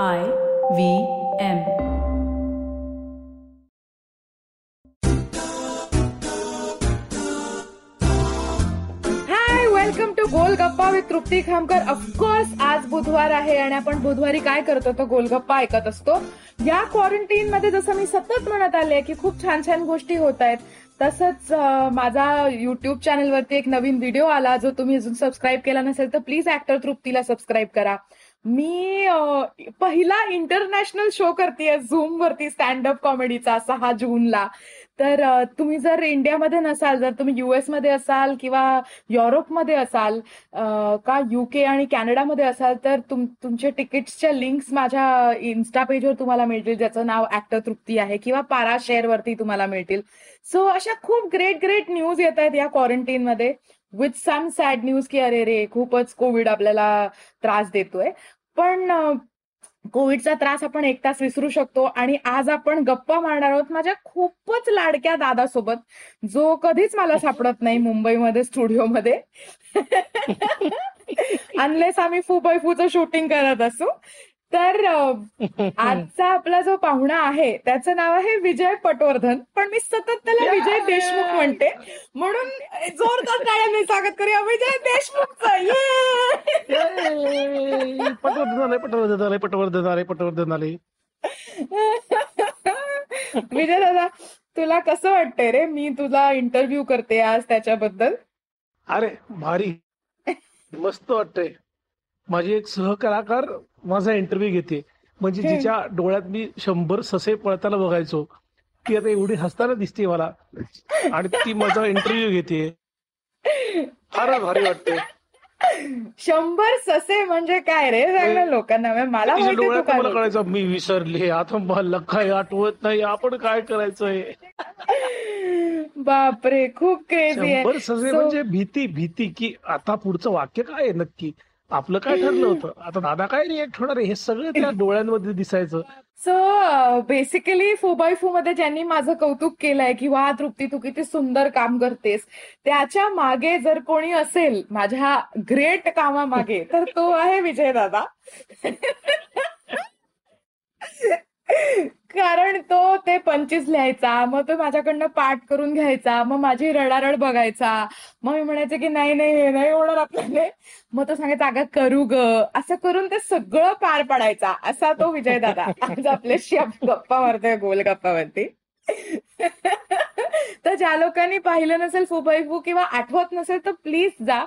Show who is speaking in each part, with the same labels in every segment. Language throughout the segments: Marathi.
Speaker 1: I V M.
Speaker 2: Hi welcome to Golgappa with Trupti Khamkar of course आज बुधवार आहे आणि आपण बुधवारी काय करतो तर गोलगप्पा ऐकत असतो. या क्वारंटीन मध्ये जसं मी सतत म्हणत आले की खूप छान छान गोष्टी होत आहेत. तसंच माझा युट्यूब चॅनलवरती एक नवीन व्हिडिओ आला जो तुम्ही अजून सबस्क्राईब केला नसेल तर प्लीज ऍक्टर तृप्तीला सबस्क्राईब करा. मी पहिला इंटरनॅशनल शो करते झूम वरती स्टँडअप कॉमेडीचा सहा जूनला. तर तुम्ही जर इंडियामध्ये नसाल जर तुम्ही युएसमध्ये असाल किंवा युरोपमध्ये असाल का युके आणि कॅनडामध्ये असाल तर तुम तुमचे तिकीट्सच्या लिंक्स माझ्या इन्स्टा पेजवर तुम्हाला मिळतील ज्याचं नाव ऍक्टर तृप्ती आहे किंवा पारा शेअर वरती तुम्हाला मिळतील. सो अशा खूप ग्रेट ग्रेट न्यूज येत आहेत या क्वारंटीन मध्ये. विथ सम सॅड न्यूज की अरे रे खूपच कोविड आपल्याला त्रास देतोय. पण कोविडचा त्रास आपण एक तास विसरू शकतो आणि आज आपण गप्पा मारणार आहोत माझ्या खूपच लाडक्या दादासोबत जो कधीच मला सापडत नाही मुंबईमध्ये स्टुडिओमध्ये. अनलेस आम्ही फू बाय फूचं शूटिंग करत असू. तर आजचा आपला जो पाहुणा आहे त्याचं नाव आहे विजय पटवर्धन. पण मी सतत त्याला विजय देशमुख म्हणते. म्हणून जोरदार टाळ्यांनी स्वागत करूया. विजय देशमुखचं. ये!
Speaker 3: पटवर्धन आले पटवर्धन आले पटवर्धन आले पटवर्धन आले
Speaker 2: विजय दादा तुला कसं वाटतंय रे? मी तुला इंटरव्ह्यू करते आज त्याच्याबद्दल.
Speaker 3: अरे भारी. मस्त वाटतंय. माझी एक सहकलाकार माझा इंटरव्ह्यू घेते. म्हणजे. जिच्या डोळ्यात मी शंभर ससे पळताना बघायचो ती आता एवढी हसताना दिसते मला. आणि ती माझा इंटरव्ह्यू घेते. फारच भारी वाटते.
Speaker 2: शंभर ससे म्हणजे काय रे? सांग ना लोकांना. म्हणजे मला
Speaker 3: डोळ्यात
Speaker 2: काय
Speaker 3: मला. कळायचं मी विसरले. आता मला काही आठवत नाही. आपण काय करायचंय?
Speaker 2: बापरे खूप क्रेझी
Speaker 3: शंभर
Speaker 2: So-
Speaker 3: म्हणजे भीती भीती की आता पुढचं वाक्य काय आहे नक्की? आपलं काय ठरलं होतं? आता दादा काय रिएक्ट होणार आहे? हे सगळं त्या डोळ्यांमध्ये दिसायचं.
Speaker 2: सो बेसिकली फू बाय फू मध्ये ज्यांनी माझं कौतुक केलंय की वा तृप्ती तू किती सुंदर काम करतेस. त्याच्यामागे जर कोणी असेल माझ्या ग्रेट कामामागे तर तो आहे विजय दादा. कारण तो ते पंचवीस लिहायचा मग तो माझ्याकडनं पाठ करून घ्यायचा मग माझी रडारड बघायचा. मग मी म्हणायचे की नाही नाही हे नाही होणार आपल्याला. मग तो सांगायचा अगं करू ग. असं करून ते सगळं पार पडायचा. असा तो विजय दादा आज आपल्याशी गप्पा मारतोय गोल गप्पावरती. तर ज्या लोकांनी पाहिलं नसेल फू फू किंवा आठवत नसेल तर प्लीज जा.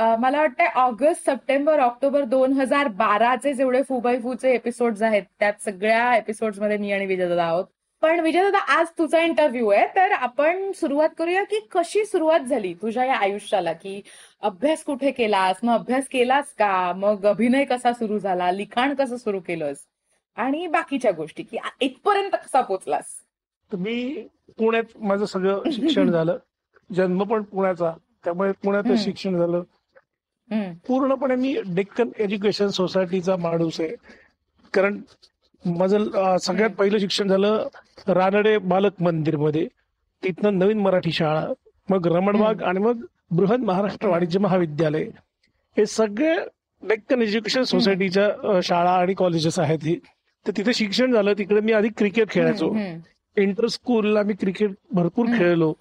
Speaker 2: मला वाटतंय ऑगस्ट सप्टेंबर ऑक्टोबर दोन हजार बाराचे जेवढे फू बाय फूचे एपिसोड आहेत त्यात सगळ्या एपिसोडमध्ये मी आणि विजय दादा आहोत. पण विजय दादा आज तुझा इंटरव्ह्यू आहे तर आपण सुरुवात करूया की कशी सुरुवात झाली तुझ्या या आयुष्याला? की अभ्यास कुठे केलास? मग अभ्यास केलास का? मग अभिनय कसा सुरू झाला? लिखाण कसं सुरू केलंस? आणि बाकीच्या गोष्टी की इथपर्यंत कसा पोचलास?
Speaker 3: मी पुण्यात माझं सगळं शिक्षण झालं. जन्म पण पुण्याचा त्यामुळे पुण्यातच
Speaker 2: हम्म.
Speaker 3: शिक्षण झालं. पूर्णपणे मी डेक्कन एज्युकेशन सोसायटीचा माणूस आहे. कारण माझं सगळ्यात. पहिलं शिक्षण झालं रानडे बालक मंदिरमध्ये तिथनं नवीन मराठी शाळा मग रमणबाग आणि मग बृहन महाराष्ट्र वाणिज्य महाविद्यालय. हे सगळे डेक्कन एज्युकेशन सोसायटीच्या शाळा आणि कॉलेजेस आहेत ही. तर तिथे शिक्षण झालं तिकडे मी आधी क्रिकेट खेळायचो. इंटर स्कूलला मी क्रिकेट भरपूर. खेळलो.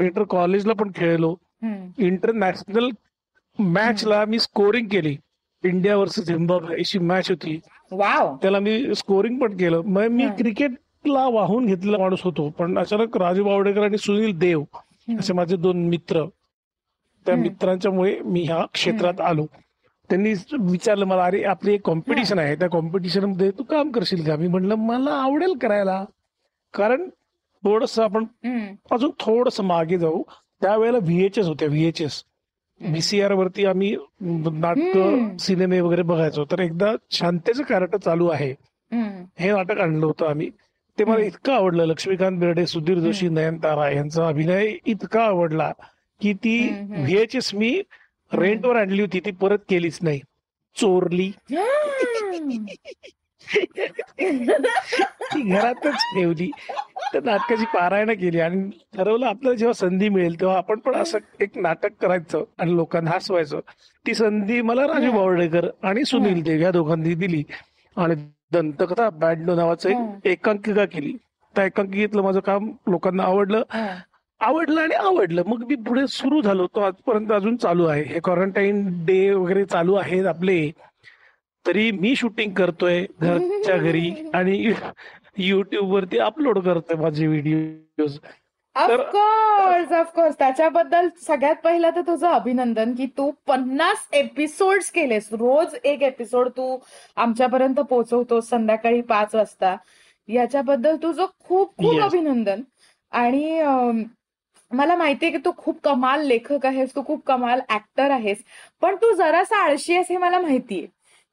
Speaker 3: इंटर कॉलेजला पण खेळलो. इंटरनॅशनल मॅचला मी स्कोरिंग केली. इंडिया वर्सेस झिम्बाब्वे अशी मॅच होती.
Speaker 2: वाव
Speaker 3: त्याला मी स्कोरिंग पण केलं. मग मी. क्रिकेटला वाहून घेतलेला माणूस होतो. पण अचानक राजू बावडेकर आणि सुनील देव असे माझे दोन मित्र. त्या. मित्रांच्यामुळे मी ह्या क्षेत्रात आलो. त्यांनी विचारलं मला अरे आपली एक कॉम्पिटिशन आहे. त्या कॉम्पिटिशनमध्ये तू काम करशील का? मी म्हणलं मला आवडेल करायला. कारण थोडस आपण अजून थोडस मागे जाऊ. त्यावेळेला व्हीएचएस होत्या. व्हीएचएस व्हीसीआर वरती आम्ही नाटक. सिनेमे वगैरे बघायचो. तर एकदा शांतेचं कार्ट चालू आहे. हे नाटक आणलं होतं आम्ही. ते मला. इतकं आवडलं. लक्ष्मीकांत बेर्डे सुधीर जोशी नयनतारा यांचा अभिनय इतका आवडला की ती. व्हीएचएस मी रेंटवर आणली होती. ती परत केलीच नाही. चोरली. ती घरातच ठेवली. त्या नाटकाची पारायण केली आणि ठरवलं आपल्याला जेव्हा संधी मिळेल तेव्हा आपण पण असं एक नाटक करायचं आणि लोकांना हसवायचं. ती संधी मला राजू. बावडेकर आणि सुनील देव या दोघांनी दिली. आणि दंतकथा ब्याण्णव नावाचं. एक एकांकिका केली. त्या एकांकिकेतलं माझं काम लोकांना आवडलं. आवडलं आणि आवडलं. मग मी पुढे सुरू झालो. तो आजपर्यंत अजून चालू आहे. हे क्वारंटाईन डे वगैरे चालू आहेत आपले. तरी मी शूटिंग करतोय घरच्या घरी आणि युट्यूब वरती अपलोड करतोय माझे व्हिडिओ
Speaker 2: ऑफकोर्स ऑफकोर्स त्याच्याबद्दल सगळ्यात पहिलं तर तुझं अभिनंदन की तू पन्नास एपिसोड्स केलेस. रोज एक एपिसोड तू आमच्यापर्यंत पोहोचवतोस संध्याकाळी पाच वाजता. याच्याबद्दल तुझं खूप खूप. अभिनंदन. आणि मला माहितीये की तू खूप कमाल लेखक आहेस. तू खूप कमाल ऍक्टर आहेस. पण तू जरासा आळशी आहेस हे मला माहितीये.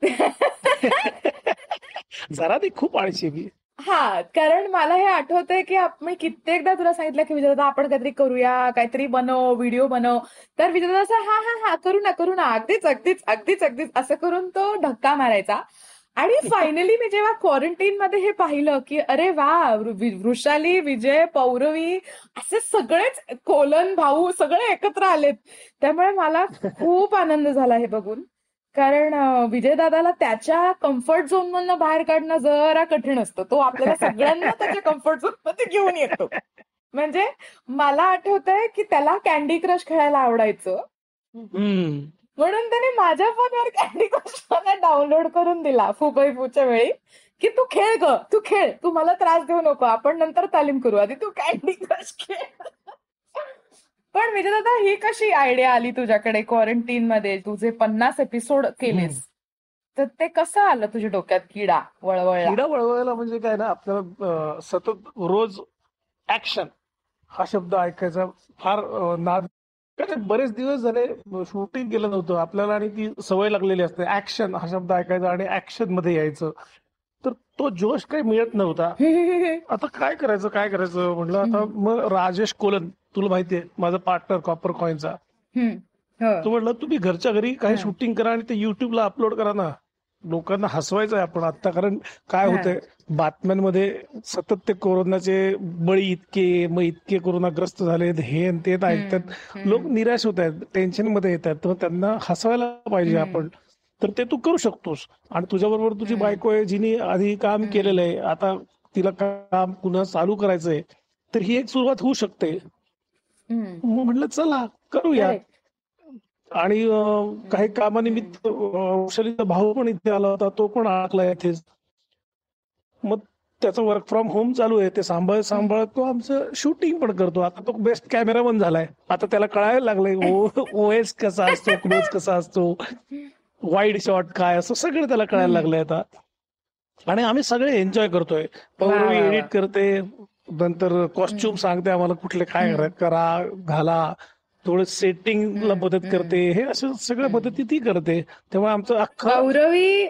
Speaker 3: जरा ते खूप आळशी मी.
Speaker 2: हा कारण मला हे आठवतंय की मी कित्येकदा तुला सांगितलं की विजयदादा आपण काहीतरी करूया काहीतरी बनव व्हिडिओ बनव. तर विजयदादा असं हा हा हा करू ना करू ना अगदीच अगदीच अगदीच अगदीच असं करून तो धक्का मारायचा. आणि फायनली मी जेव्हा क्वारंटीन मध्ये हे पाहिलं की अरे वा वृ- वृषाली विजय पौरवी असे सगळेच कोलन भाऊ सगळे एकत्र आलेत. त्यामुळे मला खूप आनंद झाला हे बघून. कारण विजयदादाला त्याच्या कम्फर्ट झोन मधनं बाहेर काढणं जरा कठीण असतं. तो आपल्याला सगळ्यांना त्याच्या कम्फर्ट झोनमध्ये घेऊन येतो. म्हणजे मला आठवतंय की त्याला कॅन्डी क्रश खेळायला आवडायचं. म्हणून त्याने माझ्या फोनवर कॅन्डी क्रश मला डाउनलोड करून दिला फुबई फूच्या वेळी. की तू खेळ ग तू खेळ. तू मला त्रास देऊ नको. आपण नंतर तालीम करू. आधी तू कॅन्डी क्रश खेळ. पण विजयदादा ही कशी आयडिया आली तुझ्याकडे क्वारंटीन मध्ये? तुझे पन्नास एपिसोड केलेस. तर ते कसं आलं तुझ्या डोक्यात? किडा वळवळला.
Speaker 3: किडा वळवायला म्हणजे काय ना आपल्याला सतत रोज ऍक्शन हा शब्द ऐकायचा फार नाद. कारण बरेच दिवस झाले शूटिंग केलं नव्हतं. आपल्याला आणि ती सवय लागलेली असते. ऍक्शन हा शब्द ऐकायचा आणि ऍक्शनमध्ये यायचं. तर तो जोश काही मिळत नव्हता. आता काय करायचं काय करायचं? म्हटलं आता मग राजेश कोलन तुला माहितीये माझा पार्टनर कॉपर कॉइनचा.
Speaker 2: हो.
Speaker 3: तो म्हटलं तुम्ही घरच्या घरी काही. शूटिंग करा आणि ते युट्यूबला अपलोड करा ना लोकांना हसवायचं आहे आपण आता कारण काय. होतंय बातम्यांमध्ये सतत ते कोरोनाचे बळी इतके मग इतके कोरोनाग्रस्त झालेत हे आणि ते ऐकतात. लोक निराश होत आहेत टेन्शनमध्ये येतात तर त्यांना हसवायला पाहिजे. आपण तर ते तू करू शकतोस आणि तुझ्याबरोबर तुझी
Speaker 2: हम्म.
Speaker 3: बायको आहे जिने आधी काम. केलेलं आहे आता तिला काम पुन्हा चालू करायचंय तर ही एक सुरुवात होऊ शकते. मग म्हटलं चला करूया. आणि काही कामानिमित्त वैशालीचा भाऊ पण इथे आला होता तो पण अडकला इथेच मग त्याचं वर्क फ्रॉम होम चालू आहे ते सांभाळत सांभाळत तो आमचं शूटिंग पण करतो. आता तो बेस्ट कॅमेरामन झालाय. आता त्याला कळायला लागलंय ओएस कसा असतो क्लोज कसा असतो वाईड शॉट काय असं सगळं त्याला कळायला लागलंय आता. आणि आम्ही सगळे एन्जॉय करतोय. पौर्वी. एडिट करते. नंतर कॉस्ट्युम सांगते आम्हाला कुठले काय. करा- घाला. थोडं सेटिंगला मदत. करते. हे असं सगळ्या
Speaker 2: हम्म.
Speaker 3: मदती ती करते. त्यामुळे आमचं अख्खा
Speaker 2: पौरवी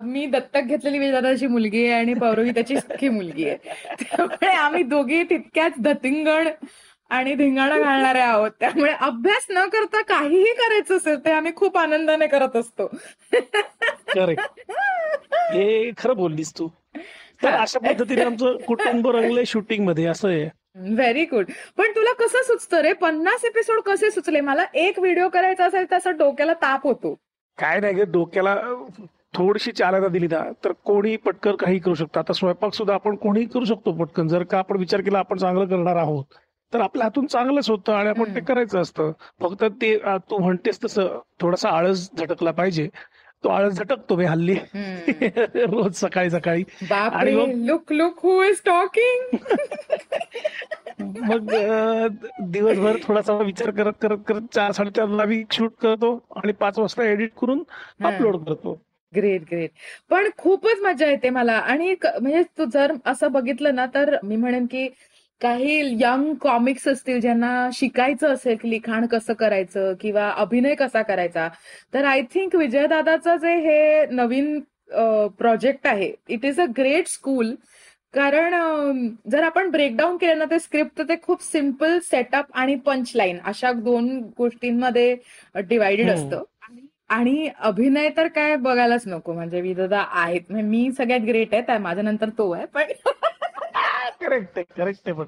Speaker 2: मी दत्तक घेतलेली विजयदादाची मुलगी आहे आणि पौरवी त्याची सख्खी मुलगी आहे. त्यामुळे आम्ही दोघी तितक्याच धतिंगण आणि धिंगाणा घालणारे आहोत. त्यामुळे अभ्यास न करता काहीही करायचं असेल ते आम्ही खूप आनंदाने करत असतो.
Speaker 3: हे खरं बोललीस तू. तर. अशा पद्धतीने आमचं कुटुंब रंगलंय शूटिंगमध्ये असं आहे.
Speaker 2: व्हेरी गुड पण तुला कसं सुचतं रे? पन्नास एपिसोड कसे सुचले? मला एक व्हिडिओ करायचा असेल तर असं डोक्याला ताप होतो.
Speaker 3: काय नाही ग डोक्याला थोडीशी चालना दिली ना तर कोणी पटकन काही करू शकतो. आता स्वयंपाक सुद्धा आपण कोणीही करू शकतो पटकन. जर का आपण विचार केला आपण चांगलं करणार आहोत तर आपल्या हातून चांगलंच होतं आणि आपण ते. करायचं असतं. फक्त ते तू म्हणतेस तसं थोडासा आळस झटकला पाहिजे. तो आळस झटकतो मी हल्ली. रोज सकाळी सकाळी. आणि मग-
Speaker 2: look look who is talking
Speaker 3: मग दिवसभर थोडासा विचार करत करत करत चार साडेचारला मी शूट करतो आणि पाच वाजता एडिट करून. अपलोड करतो.
Speaker 2: ग्रेट ग्रेट पण खूपच मजा येते मला. आणि म्हणजे तू जर असं बघितलं ना तर मी म्हणेन की काही यंग कॉमिक्स असतील ज्यांना शिकायचं असेल की लिखाण कसं करायचं किंवा अभिनय कसा करायचा तर आय थिंक विजयदादाचं जे हे नवीन प्रोजेक्ट आहे it is a great school कारण जर आपण ब्रेकडाऊन केलं ना ते स्क्रिप्ट तर ते खूप सिंपल सेटअप आणि पंच लाईन अशा दोन गोष्टींमध्ये डिवाइडेड
Speaker 3: हम्म.
Speaker 2: असतं. आणि अभिनय तर काय बघायलाच नको म्हणजे विददा आहेत. म्हणजे मी सगळ्यात ग्रेट आहे त्या माझ्या नंतर तो आहे पण
Speaker 3: करेक्ट आहे करेक्ट आहे पण.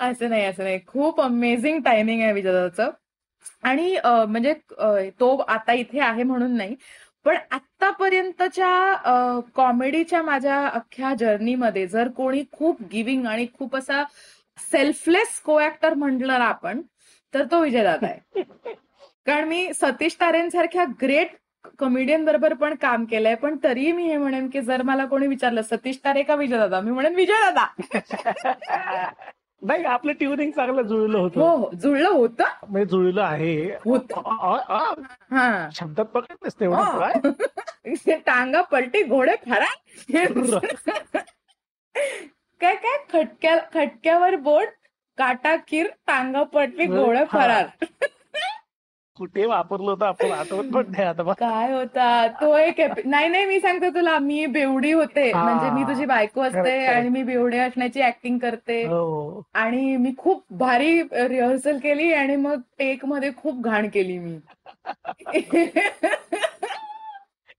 Speaker 2: असं नाही असं नाही. खूप अमेझिंग टायमिंग आहे विजयाचं आणि म्हणजे तो आता इथे आहे म्हणून नाही पण आतापर्यंतच्या कॉमेडीच्या माझ्या अख्ख्या जर्नीमध्ये जर कोणी खूप गिविंग आणि खूप असा सेल्फलेस को ऍक्टर म्हटलं ना आपण तर तो विजयदादा आहे. कारण मी सतीश तारेंसारख्या ग्रेट कॉमेडियन बरोबर पण काम केलंय पण तरीही मी हे म्हणेन की जर मला कोणी विचारलं सतीश तारे का विजयदादा? मी म्हणेन विजयदादा.
Speaker 3: नाही आपलं ट्युनिंग चांगलं जुळलं
Speaker 2: हो
Speaker 3: होतं.
Speaker 2: हो जुळलं होतं.
Speaker 3: म्हणजे जुळलं आहे.
Speaker 2: हा.
Speaker 3: शब्दात बघत नसते
Speaker 2: हो.
Speaker 3: काय?
Speaker 2: टांगा पलटी घोडे फरा काय काय? खटक्या खटक्यावर बोट काटा खीर टांगा पलटी घोडे
Speaker 3: हा.
Speaker 2: फरार.
Speaker 3: कुठे वापरलं होतं? आपण आठवत पण नाही आता.
Speaker 2: काय होता? तो एक नाही नाही मी सांगते तुला. मी बेवडी होते. म्हणजे मी तुझी बायको असते आणि मी बेवडी असण्याची ऍक्टिंग करते.
Speaker 3: हो.
Speaker 2: आणि मी खूप भारी रिहर्सल केली आणि मग टेकमध्ये खूप घाण केली मी.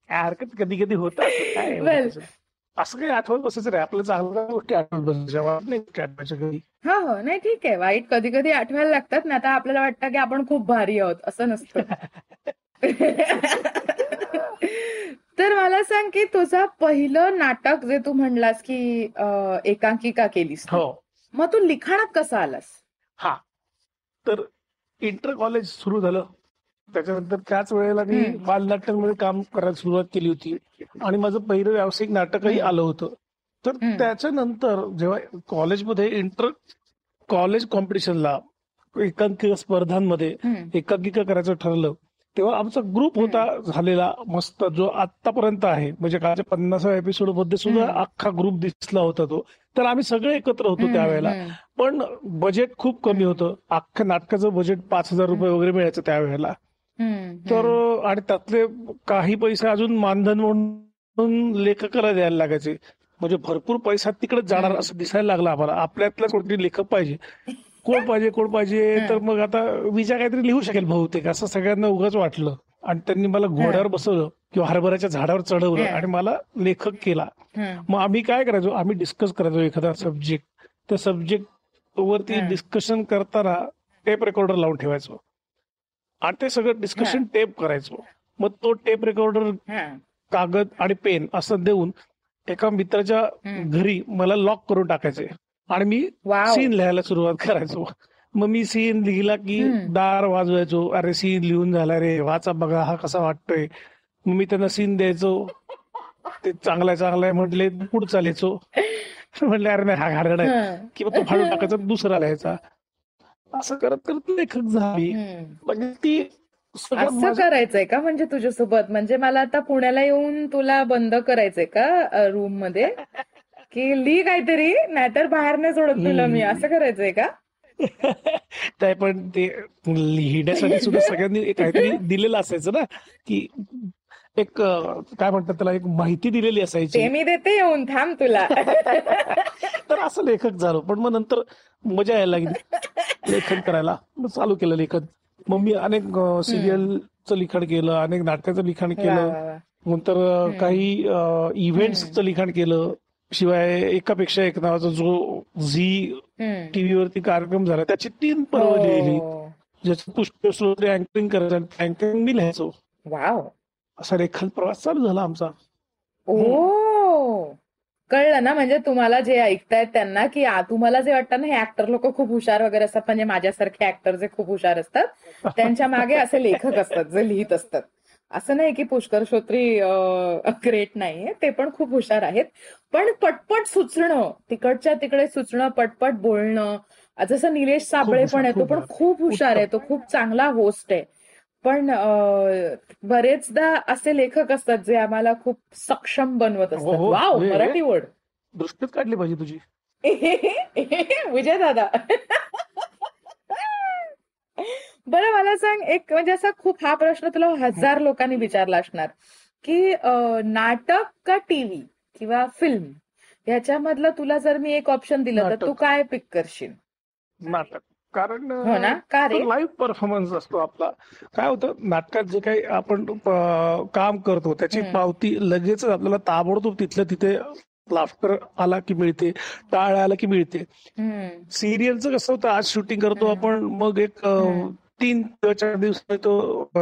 Speaker 3: हरकत कधी कधी होत? असं काही आठवत बसायचं रे आपल्या चांगल्या गोष्टी आठवत बसायच्या. वाईट नाही गोष्टी आठवायच्या कधी
Speaker 2: हो हो. नाही ठीक आहे. वाईट कधी कधी आठवायला लागतात ना. आता आपल्याला वाटतं की आपण खूप भारी आहोत. असं नसतं. तर मला सांग की तुझं पहिलं नाटक जे तू म्हणलास की एकांकिका केलीस.
Speaker 3: हो.
Speaker 2: मग तू लिखाणात कसा आलास?
Speaker 3: हा. तर इंटर कॉलेज सुरू झालं. त्याच्यानंतर त्याच वेळेला मी. बालनाट्यांमध्ये काम करायला सुरुवात केली होती आणि माझं पहिलं व्यावसायिक नाटकही. आलं होतं तर. त्याच्यानंतर जेव्हा कॉलेजमध्ये इंटर कॉलेज कॉम्पिटिशनला एकांकिका स्पर्धांमध्ये. एकांकिका करायचं ठरलं तेव्हा आमचा ग्रुप होता झालेला मस्त जो आतापर्यंत आहे म्हणजे कालच्या पन्नासाव्या एपिसोडमध्ये सुद्धा. अख्खा ग्रुप दिसला होता तो तर आम्ही सगळे एकत्र होतो त्यावेळेला पण बजेट खूप कमी होतं अख्ख्या नाटकाचं बजेट पाच हजार रुपये वगैरे मिळायचं त्यावेळेला तर. आणि त्यातले काही पैसे अजून मानधन म्हणून लेखकाला द्यायला लागायचे म्हणजे भरपूर पैसा तिकडेच जाणार. असं दिसायला लागलं आम्हाला आपल्यातला कोणतरी लेखक पाहिजे कोण पाहिजे कोण पाहिजे. तर मग आता विजा काहीतरी लिहू शकेल बहुतेक असं सगळ्यांना उगाच वाटलं आणि त्यांनी मला घोड्यावर बसवलं किंवा हरभऱ्याच्या झाडावर चढवलं. आणि मला लेखक केला. मग आम्ही काय करायचो आम्ही डिस्कस करायचो एखादा सब्जेक्ट त्या सब्जेक्ट वरती. डिस्कशन करताना टेप रेकॉर्डर लावून ठेवायचो आणि ते सगळं डिस्कशन टेप करायचो. मग तो टेप रेकॉर्डर. कागद आणि पेन असं देऊन एका मित्राच्या. घरी मला लॉक करून टाकायचे. आणि मी सीन लिहायला सुरुवात करायचो. मग मी सीन लिहिला की. दार वाजवायचो. अरे सीन लिहून झाला रे. वाचा बघा हा कसा वाटतोय. मग मी त्यांना सीन द्यायचो. ते चांगला आहे चांगला आहे म्हटले पुढे चालायचो. म्हटले अरे नाही हा घाणेरडा आहे. किंवा तो फाडून टाकायचा दुसरा लिहायचा. असं करत करत लेखक झाली. म्हणजे ती
Speaker 2: असं करायचंय का म्हणजे तुझ्यासोबत? म्हणजे मला आता पुण्याला येऊन तुला बंद करायचंय का रूममध्ये की ली काहीतरी नाहीतर बाहेर नाही सोडत तुला मी. असं करायचंय का?
Speaker 3: ते पण ते लिहिण्यासाठी सुद्धा सगळ्यांनी काहीतरी दिलेलं असायचं ना की एक काय म्हणतात त्याला एक माहिती दिलेली असायची.
Speaker 2: मी देते येऊन थांब तुला.
Speaker 3: तर असं लेखक झालो. पण मग नंतर मजा यायला लागली. लेखन करायला. मग चालू केलं लेखन. मग मी अनेक सिरियलचं लिखाण केलं अनेक नाटकाचं लिखाण केलं. नंतर. काही इव्हेंट्सचं लिखाण केलं. शिवाय एकापेक्षा एक नावाचा जो झी. टीव्हीवरती कार्यक्रम झाला त्याची तीन पर्व लिहिली.
Speaker 2: हो.
Speaker 3: ज्याचं पुष्पश्रोत्री अँकरिंग करायचं अँकरिंग मी लिहायचो.
Speaker 2: वाव.
Speaker 3: असा रेखन प्रवास चालू झाला आमचा.
Speaker 2: ओ कळलं ना म्हणजे तुम्हाला जे ऐकतायत त्यांना की आ- तुम्हाला जे वाटतं ना हे ऍक्टर लोक खूप हुशार वगैरे असतात म्हणजे माझ्यासारखे ऍक्टर जे खूप हुशार असतात त्यांच्या मागे असे लेखक असतात जे लिहित असतात. असं नाही की पुष्कर श्रोत्री ग्रेट नाहीये ते पण खूप हुशार आहेत. पण पटपट सुचणं तिकडच्या तिकडे सुचणं पटपट बोलणं जसं निलेश साबळे पण आहे तो पण. खूप हुशार आहे तो खूप चांगला होस्ट आहे. पण अं, बरेचदा असे लेखक असतात जे आम्हाला खूप सक्षम बनवत
Speaker 3: हो,
Speaker 2: असतात.
Speaker 3: हो.
Speaker 2: वाव
Speaker 3: हे-
Speaker 2: मराठी वर्ड
Speaker 3: दृष्टीत काढली पाहिजे तुझी.
Speaker 2: विजय दादा बरं मला सांग एक म्हणजे असा खूप हा प्रश्न तुला हजार लोकांनी विचारला असणार की अं, नाटक का टीव्ही किंवा फिल्म ह्याच्यामधलं तुला जर मी एक ऑप्शन दिलं तर
Speaker 3: नाटक.
Speaker 2: तू काय पिक करशील?
Speaker 3: नाटक. कारण
Speaker 2: हो
Speaker 3: लाईव्ह परफॉर्मन्स असतो आपला काय होतं नाटकात जे काही आपण काम करतो त्याची. पावती लगेच आपल्याला ताबडतोब तिथल्या तिथे लाफ्टर आला की मिळते टाळ आला की मिळते सिरियलचं कसं होतं आज शूटिंग करतो. आपण मग एक. तीन किंवा चार दिवसांनी तो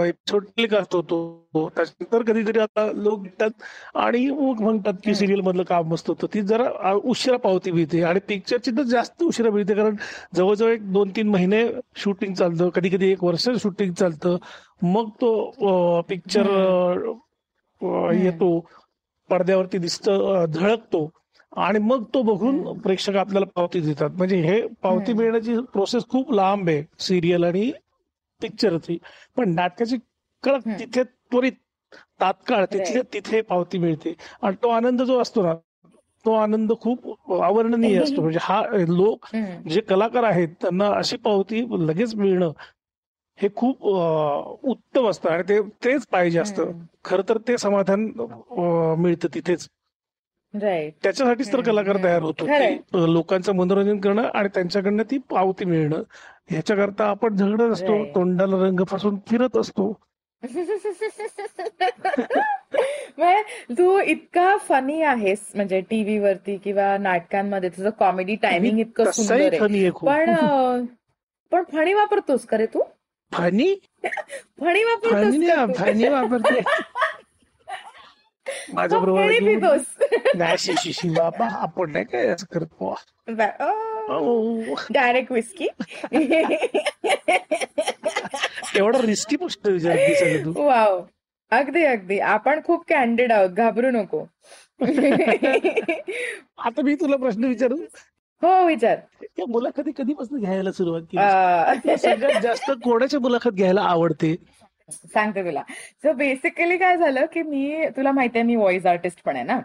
Speaker 3: एपिसोड टेलिकास्ट होतो त्याच्यानंतर कधीतरी आता लोक येतात आणि मग म्हणतात की. सिरियल मधलं काम मस्त होतं. ती जरा उशिरा पावती मिळते. आणि पिक्चरची तर जास्त उशिरा मिळते कारण जवळजवळ एक दोन तीन महिने शूटिंग चालतं. कधी कधी एक वर्ष शूटिंग चालतं. मग तो पिक्चर येतो. पडद्यावरती दिसतं झळकतो आणि मग तो बघून. प्रेक्षक आपल्याला पावती देतात. म्हणजे हे पावती. मिळण्याची प्रोसेस खूप लांब आहे सिरियल आणि पिक्चरची पण नाटकाची कळक. तिथे त्वरित तात्काळ तिथे. तिथे पावती मिळते आणि तो आनंद जो असतो ना तो आनंद खूप अवर्णनीय असतो म्हणजे हा लोक. जे कलाकार आहेत त्यांना अशी पावती लगेच मिळणं हे खूप उत्तम असतं आणि ते तेच पाहिजे असतं. खर तर ते समाधान मिळतं तिथेच
Speaker 2: राईट
Speaker 3: त्याच्यासाठीच तर कलाकार. तयार होतो. की लोकांचं मनोरंजन करणं आणि त्यांच्याकडनं ती पावती मिळणं ह्याच्याकरता आपण झगडत असतो. तोंडाला रंग फासून फिरत असतो.
Speaker 2: तू इतका फनी आहेस म्हणजे टीव्ही वरती किंवा नाटकांमध्ये तुझं कॉमेडी टायमिंग इतकं सुंदर आहे. पण पण फणी वापरतोस का रे तू?
Speaker 3: फनी
Speaker 2: फणी वापरतोस?
Speaker 3: फनी वापरते माझ्या
Speaker 2: मग फणी
Speaker 3: बरोबर नाही शि- शि- शि, बाबा आपण नाही काय असं करत.
Speaker 2: डायरेक्ट विस्की
Speaker 3: एवढा रिस्की विचारते सगळं तू?
Speaker 2: वाव अगदी अगदी. आपण खूप कॅन्डिड आहोत. घाबरू नको.
Speaker 3: आता मी तुला प्रश्न विचारू?
Speaker 2: हो विचार.
Speaker 3: या मुलाखती कधीपासून घ्यायला सुरुवात केली सगळ्यात जास्त कोणाची मुलाखत घ्यायला आवडते?
Speaker 2: सांगते तुला. सो बेसिकली काय झालं की मी तुला माहिती आहे मी व्हॉइस आर्टिस्ट पण आहे ना?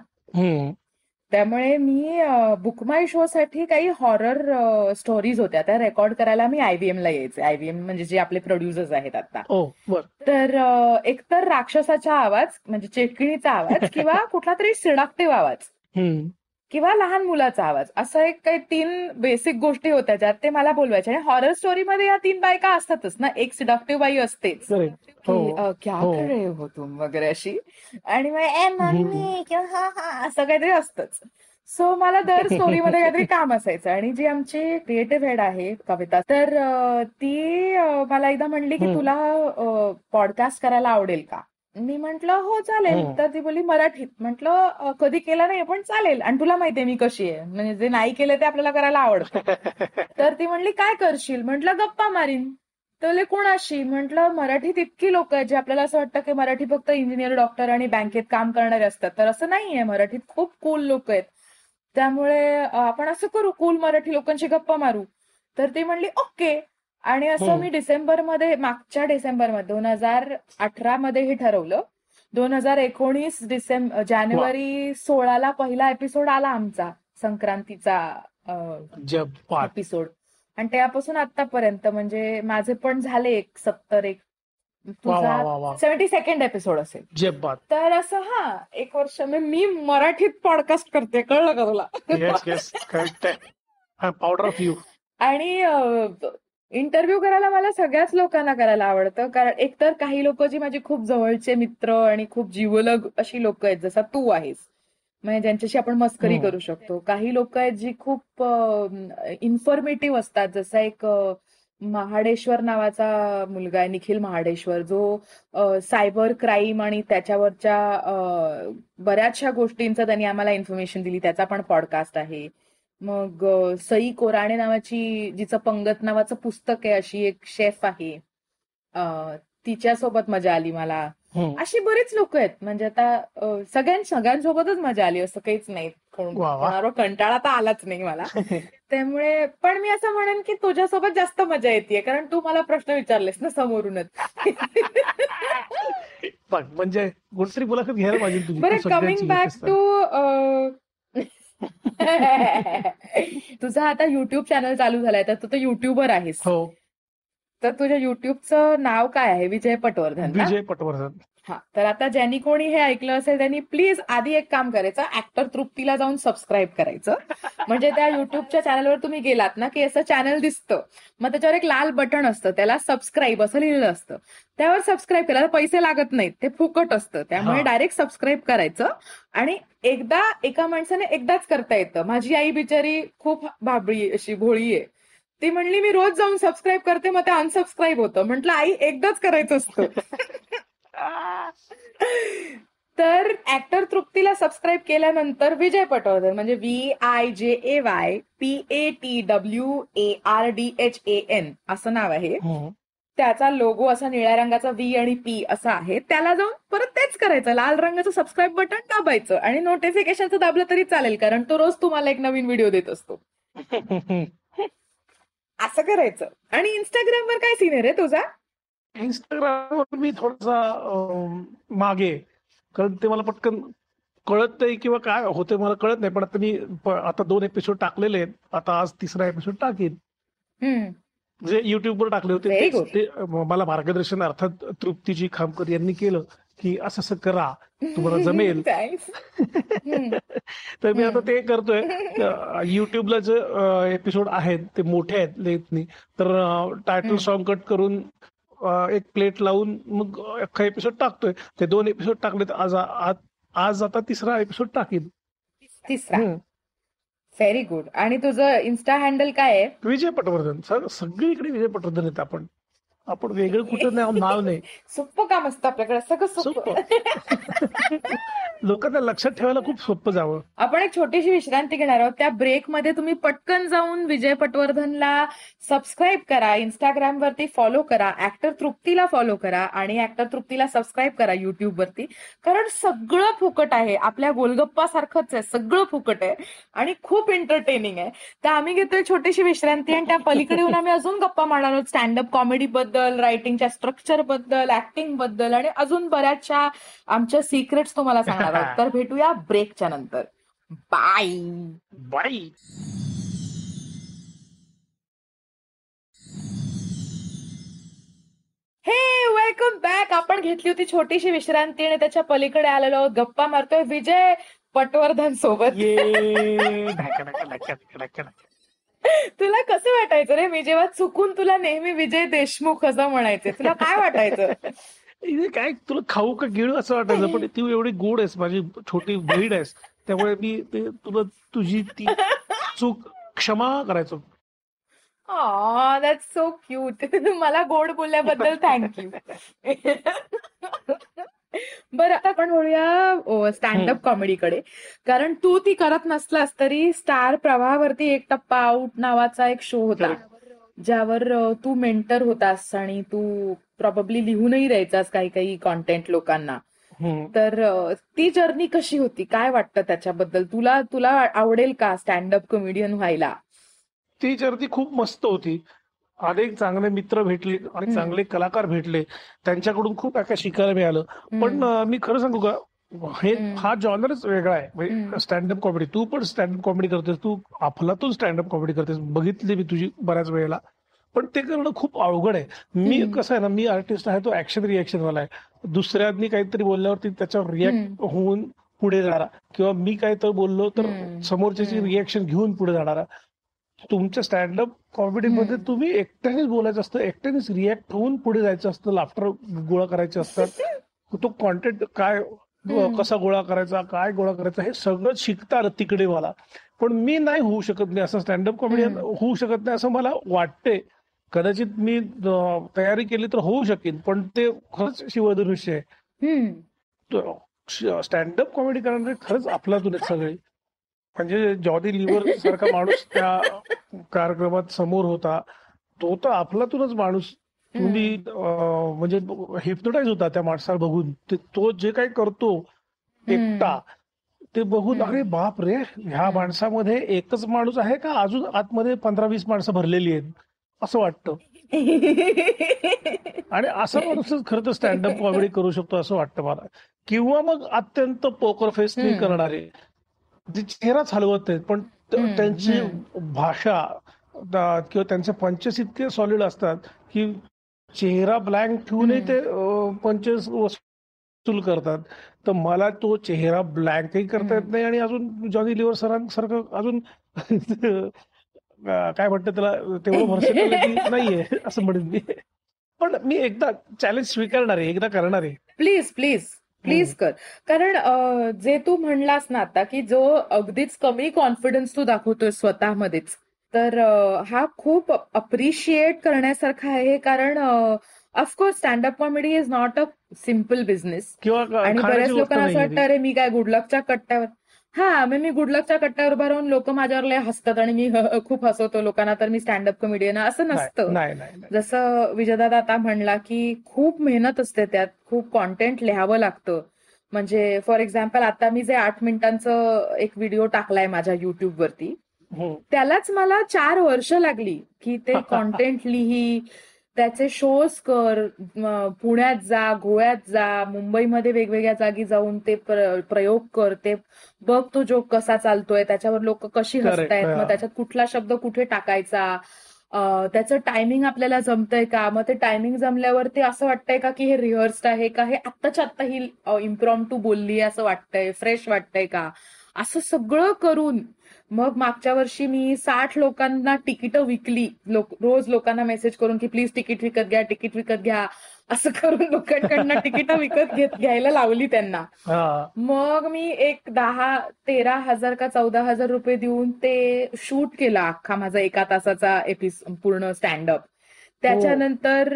Speaker 2: त्यामुळे मी बुक माय शो साठी काही हॉरर स्टोरीज होत्या. त्या रेकॉर्ड करायला मी आयव्हीएम ला यायचे. आयव्हीएम म्हणजे जे आपले प्रोड्युसर्स आहेत आता. तर एकतर राक्षसाचा आवाज म्हणजे चेटकिणीचा आवाज किंवा कुठला तरी सिडाक्टिव्ह आवाज. किंवा लहान मुलाचा आवाज असं एक काही तीन बेसिक गोष्टी होत्या ज्यात ते मला बोलवायचे. आणि हॉरर स्टोरीमध्ये या तीन बायका असतातच ना एक सिडक्टिव्ह बाई असतेच.
Speaker 3: हो.
Speaker 2: क्या
Speaker 3: हो.
Speaker 2: कर रहे हो तुम वगैरे अशी. आणि मग ए मम्मी किंवा हा हा असं काहीतरी असतंच. सो मला दर स्टोरीमध्ये काहीतरी काम असायचं. आणि जी आमची क्रिएटिव्ह हेड आहे कविता तर ती मला एकदा म्हणली की. तुला पॉडकास्ट करायला आवडेल का? मी म्हंटल हो चालेल.
Speaker 3: हम्म.
Speaker 2: तर ती बोलली मराठीत. म्हंटल कधी केला नाही पण चालेल. आणि तुला माहितीये मी कशी आहे. म्हणजे जे नाही केलं ते आपल्याला करायला आवडतं. तर ती म्हणली काय करशील? म्हटलं गप्पा मारीन. तर कोणाशी? म्हटलं मराठीत इतकी लोक आहेत जे आपल्याला असं वाटतं की मराठी फक्त इंजिनियर डॉक्टर आणि बँकेत काम करणारे असतात. तर असं नाहीये मराठीत खूप कूल लोक आहेत. त्यामुळे आपण असं करू कूल मराठी लोकांशी गप्पा मारू. तर ती म्हणली ओके. आणि असं
Speaker 3: हम्म.
Speaker 2: मी डिसेंबरमध्ये मागच्या डिसेंबरमध्ये दोन हजार अठरा मध्ये हे ठरवलं. दोन हजार एकोणीस डिसेंबर जानेवारी सोळाला पहिला एपिसोड आला आमचा संक्रांतीचा एपिसोड आणि तेव्हापासून आतापर्यंत म्हणजे माझे पण झाले एक सत्तर एक तुझा सेव्हन्टी सेकंड एपिसोड असेल. तर असं हा एक वर्ष मी मराठीत पॉडकास्ट करते कळलं का तुला?
Speaker 3: पावडर ऑफ यू
Speaker 2: आणि इंटरव्ह्यू करायला मला सगळ्याच लोकांना करायला आवडतं. कारण एकतर काही लोक जी माझी खूप जवळचे मित्र आणि खूप जिवलग अशी लोक आहेत जसा तू आहेस. म्हणजे ज्यांच्याशी आपण मस्करी
Speaker 3: हम्म.
Speaker 2: करू शकतो. काही लोक आहेत जी खूप इन्फॉर्मेटिव्ह असतात. जसा एक महाडेश्वर नावाचा मुलगा आहे निखिल महाडेश्वर जो सायबर क्राईम आणि त्याच्यावरच्या बऱ्याचशा गोष्टींचं त्यांनी आम्हाला इन्फॉर्मेशन दिली. त्याचा पण पॉडकास्ट आहे. मग अ, सई कोराणे नावाची जिचं पंगत नावाचं पुस्तक आहे अशी एक शेफ आहे अ, तिच्यासोबत मजा आली मला
Speaker 3: हम्म.
Speaker 2: अशी बरीच लोक आहेत म्हणजे आता अ, सगळ्यां सगळ्यांसोबतच मजा आली असं काहीच नाही कोण-
Speaker 3: वा वा.
Speaker 2: कोणावर कंटाळा तर आलाच नाही मला त्यामुळे पण मी असं म्हणेन की तुझ्यासोबत जास्त मजा येते कारण तू मला प्रश्न विचारलेस ना समोरूनच
Speaker 3: बघ म्हणजे कोणतरी मुलाखत घ्यायला पाहिजे तुझी
Speaker 2: बरं
Speaker 3: तू सगळ्यांची
Speaker 2: कमिंग बॅक. टू तुझा आता युट्यूब चॅनल चालू झालाय तर तू तर युट्यूबर आहेस.
Speaker 3: हो.
Speaker 2: तर तुझ्या युट्यूबचं नाव काय आहे? विजय पटवर्धन
Speaker 3: विजय पटवर्धन.
Speaker 2: हा तर आता ज्यांनी कोणी हे ऐकलं असेल त्यांनी प्लीज आधी एक काम करायचं ऍक्टर तृप्तीला जाऊन सबस्क्राईब करायचं. म्हणजे त्या युट्यूबच्या चॅनलवर तुम्ही गेलात ना की असं चॅनल दिसतं. मग त्याच्यावर एक लाल बटन असतं त्याला सबस्क्राईब असं लिहिलेलं असतं. त्यावर सबस्क्राईब करायला पैसे लागत नाहीत ते फुकट असतं. त्यामुळे. डायरेक्ट सबस्क्राईब करायचं. आणि एकदा एका माणसाने एकदाच करता येतं. माझी आई बिचारी खूप भाबळी अशी भोळी आहे. ती म्हणली मी रोज जाऊन सबस्क्राईब करते. मग ते अनसबस्क्राईब होतं. म्हटलं आई एकदाच करायचं असतं. तर ऍक्टर तृप्तीला सबस्क्राईब केल्यानंतर विजय पटवर्धन म्हणजे V I J A Y P A T W A R D H A N असं नाव आहे.
Speaker 3: हम्म.
Speaker 2: त्याचा लोगो असा निळ्या रंगाचा व्ही आणि पी असा आहे. त्याला जाऊन परत तेच करायचं. लाल रंगाचं सबस्क्राईब बटन दाबायचं आणि नोटिफिकेशनचं दाबलं तरी चालेल कारण तो रोज तुम्हाला एक नवीन व्हिडिओ देत असतो. असं करायचं. आणि इंस्टाग्रामवर काय सीन आहे रे तुझा?
Speaker 3: इंस्टाग्रामवर मी थोडासा मागे. कारण ते मला पटकन कळत नाही किंवा काय होते मला कळत नाही पण आता मी आता दोन एपिसोड टाकलेले आहेत आता आज तिसरा एपिसोड टाकेन. जे युट्यूबवर टाकले होते. ते मला मार्गदर्शन अर्थात तृप्तीजी खामकर यांनी केलं की असं असं करा तुम्हाला जमेल. तर मी आता ते करतोय युट्यूबला जे एपिसोड आहेत ते मोठे आहेत लेथनी तर टायटल. सॉन्ग कट करून एक प्लेट लावून मग अख्खा एपिसोड टाकतोय. ते दोन एपिसोड टाकलेत आज आज आज आता तिसरा एपिसोड टाकीन.
Speaker 2: तिसरा. व्हेरी गुड आणि तुझं इन्स्टा हँडल काय आहे?
Speaker 3: विजय पटवर्धन. सग- सगळीकडे विजय पटवर्धन आहेत आपण. आपण वेगळं कुठं नाव नाव नाही.
Speaker 2: सोपं काम असतं आपल्याकडे सगळं सोपं.
Speaker 3: लोकांना लक्षात ठेवायला खूप सोपं जावं.
Speaker 2: आपण एक छोटीशी विश्रांती घेणार आहोत. त्या ब्रेकमध्ये तुम्ही पटकन जाऊन विजय पटवर्धनला सबस्क्राईब करा. इंस्टाग्राम वरती फॉलो करा. ऍक्टर तृप्तीला फॉलो करा आणि ऍक्टर तृप्तीला सबस्क्राईब करा युट्यूब वरती. कारण सगळं फुकट आहे. आपल्या गोलगप्पा सारखंच आहे. सगळं फुकट आहे. आणि खूप एंटरटेनिंग आहे. तर आम्ही घेतोय छोटीशी विश्रांती आणि त्या पलीकडे येऊन आम्ही अजून गप्पा मारणार आहोत. स्टँडअप कॉमेडी बद्दल. रायटिंगच्या स्ट्रक्चरबद्दल ऍक्टिंगबद्दल आणि अजून बऱ्याचशा आमच्या सिक्रेट्स तुम्हाला सांगणार आहोत. तर भेटूया ब्रेकच्या नंतर. बाय
Speaker 3: बाई
Speaker 2: हे वेलकम बॅक आपण घेतली होती छोटीशी विश्रांती आणि त्याच्या पलीकडे आलेलो आहोत. गप्पा मारतोय विजय पटवर्धन सोबत. तुला कसं वाटायचं रे? मी जेव्हा चुकून तुला नेहमी विजय देशमुख असं म्हणायचे तुला काय वाटायचं?
Speaker 3: काय तुला खाऊ का गिळू असं वाटायचं पण तू एवढी गोड आहेस माझी छोटी बहीण आहेस त्यामुळे मी ते तुला तुझी ती चूक क्षमा करायचो.
Speaker 2: सो क्यूट मला गोड बोलल्याबद्दल थँक्यू बरं आता आपण बोलूया स्टँडअप कॉमेडीकडे कारण तू ती करत नसलास तरी स्टार प्रवाहावरती एक टप्पा आउट नावाचा एक शो होता. ज्यावर तू मेंटर होतास आणि तू प्रॉब्ली लिहूनही द्यायचास काही काही कॉन्टेंट लोकांना. तर ती जर्नी कशी होती? काय वाटतं त्याच्याबद्दल? तुला तुला आवडेल का स्टँडअप कॉमेडियन व्हायला?
Speaker 3: ती जर्नी खूप मस्त होती. अनेक चांगले मित्र भेटले
Speaker 2: हम्म.
Speaker 3: चांगले कलाकार भेटले. त्यांच्याकडून खूप काय काय शिकायला मिळालं. पण मी खरं सांगू का? हे. हा जॉनरच वेगळा आहे. म्हणजे स्टँडअप कॉमेडी. तू पण स्टँडअप कॉमेडी करतेस. तू अफलातून स्टँडअप कॉमेडी करतेस. बघितली मी तुझी बऱ्याच वेळेला. पण ते करणं खूप अवघड आहे. मी. कसं आहे ना मी आर्टिस्ट आहे तो ऍक्शन रिएक्शन वाला आहे. दुसऱ्यांनी काहीतरी बोलल्यावरती त्याच्यावर रिॲक्ट होऊन पुढे जाणारा. किंवा मी काय तर बोललो तर. समोरच्याची
Speaker 2: हम्म.
Speaker 3: रिएक्शन घेऊन पुढे जाणारा. तुमच्या स्टँडअप कॉमेडीमध्ये. तुम्ही एकट्यानेच बोलायचं असतं एकट्यानेच रिॲक्ट होऊन पुढे जायचं असतं लाफ्टर गोळा करायचे असतात तो कॉन्टेंट काय. कसा गोळा करायचा काय गोळा करायचा हे सगळं शिकता आलं तिकडे मला पण मी नाही होऊ शकत नाही असं स्टँडअप कॉमेडी. होऊ शकत नाही असं मला वाटते कदाचित मी तयारी केली तर होऊ शकेन पण ते खरंच शिवधनुष्य आहे. स्टँडअप कॉमेडी करणारे खरंच आपल्यातून आहेत सगळे म्हणजे जॉनी लिव्हर सारखा माणूस त्या कार्यक्रमात समोर होता. तो तर आपल्यातूनच माणूस. तुम्ही म्हणजे हिप्नोटाईज होता त्या माणसाला बघून. ते तो जे काही करतो एकटा ते बघून. अरे बाप रे ह्या माणसामध्ये एकच माणूस आहे का? अजून आतमध्ये पंधरा वीस माणसं भरलेली आहेत. असं वाटतं. आणि असा माणूसच खरं तर स्टँडअप कॉमेडी करू शकतो असं वाटतं मला. किंवा मग अत्यंत पोकर फेस
Speaker 2: हम्म.
Speaker 3: करणारे. जे चेहराच हलवत नाहीत पण त- त्यांची भाषा किंवा त्यांचे पंचेस इतके सॉलिड असतात की चेहरा ब्लँक ठेवूनही ते पंचेस वसूल करतात. तर मला तो चेहरा ब्लँकही करता येत. नाही आणि अजून जॉनी लिव्हर सरांसारखं अजून काय म्हणतात त्याला तेवढं व्हर्सेटिलिटी नाहीये असं म्हणेन मी. पण मी एकदा चॅलेंज स्वीकारणार आहे एकदा करणार. आहे
Speaker 2: प्लीज प्लीज प्लीज कर. कारण जे तू म्हणलास ना आता की जो अगदीच कमी कॉन्फिडन्स तू दाखवतोय स्वतःमध्येच तर हा खूप अप्रिशिएट करण्यासारखा आहे कारण of course standup comedy is not a simple business आणि बऱ्याच लोकांना असं वाटतं अरे मी काय गुडलकच्या कट्ट्यावर हा मग मी गुडलकच्या कट्ट्यावर उभा राहून लोक माझ्यावर लय हसतात आणि मी ह- ह- खूप हसवतो लोकांना तर मी स्टँडअप कॉमेडियन असं नसतं. जसं विजयदादा आता म्हणला की खूप मेहनत असते त्यात खूप कॉन्टेंट लिहावं लागतं. म्हणजे फॉर एक्झाम्पल आता मी जे आठ मिनिटांचं एक व्हिडिओ टाकलाय माझ्या युट्यूब वरती
Speaker 3: हम्म.
Speaker 2: त्यालाच मला चार वर्ष लागली की ते कॉन्टेंट लिही त्याचे शोज कर पुण्यात जा गोव्यात जा मुंबईमध्ये वेगवेगळ्या जागी जाऊन ते प्र- प्रयोग कर ते बघ तो जोक कसा चालतोय त्याच्यावर लोक कशी हसतायत. मग त्याच्यात कुठला शब्द कुठे टाकायचा? त्याचं टायमिंग आपल्याला जमतंय का? मग ते टायमिंग जमल्यावर ते असं वाटतंय का की हे रिहर्स्ड आहे का? हे आत्ताच्या आत्ता ही इम्प्रॉम टू बोलली असं वाटतंय फ्रेश वाटतंय का? असं सगळं करून मग मागच्या वर्षी मी साठ लोकांना तिकीटं विकली. लोक रोज लोकांना मेसेज करून की प्लीज तिकीट विकत घ्या तिकीट विकत घ्या. असं करून लोकांकडनं तिकीटं विकत घेत घ्यायला लावली त्यांना. मग मी एक दहा तेरा हजार का चौदा हजार रुपये देऊन ते शूट केलं अख्खा माझा एका तासाचा एपिसोड पूर्ण स्टँडअप. त्याच्यानंतर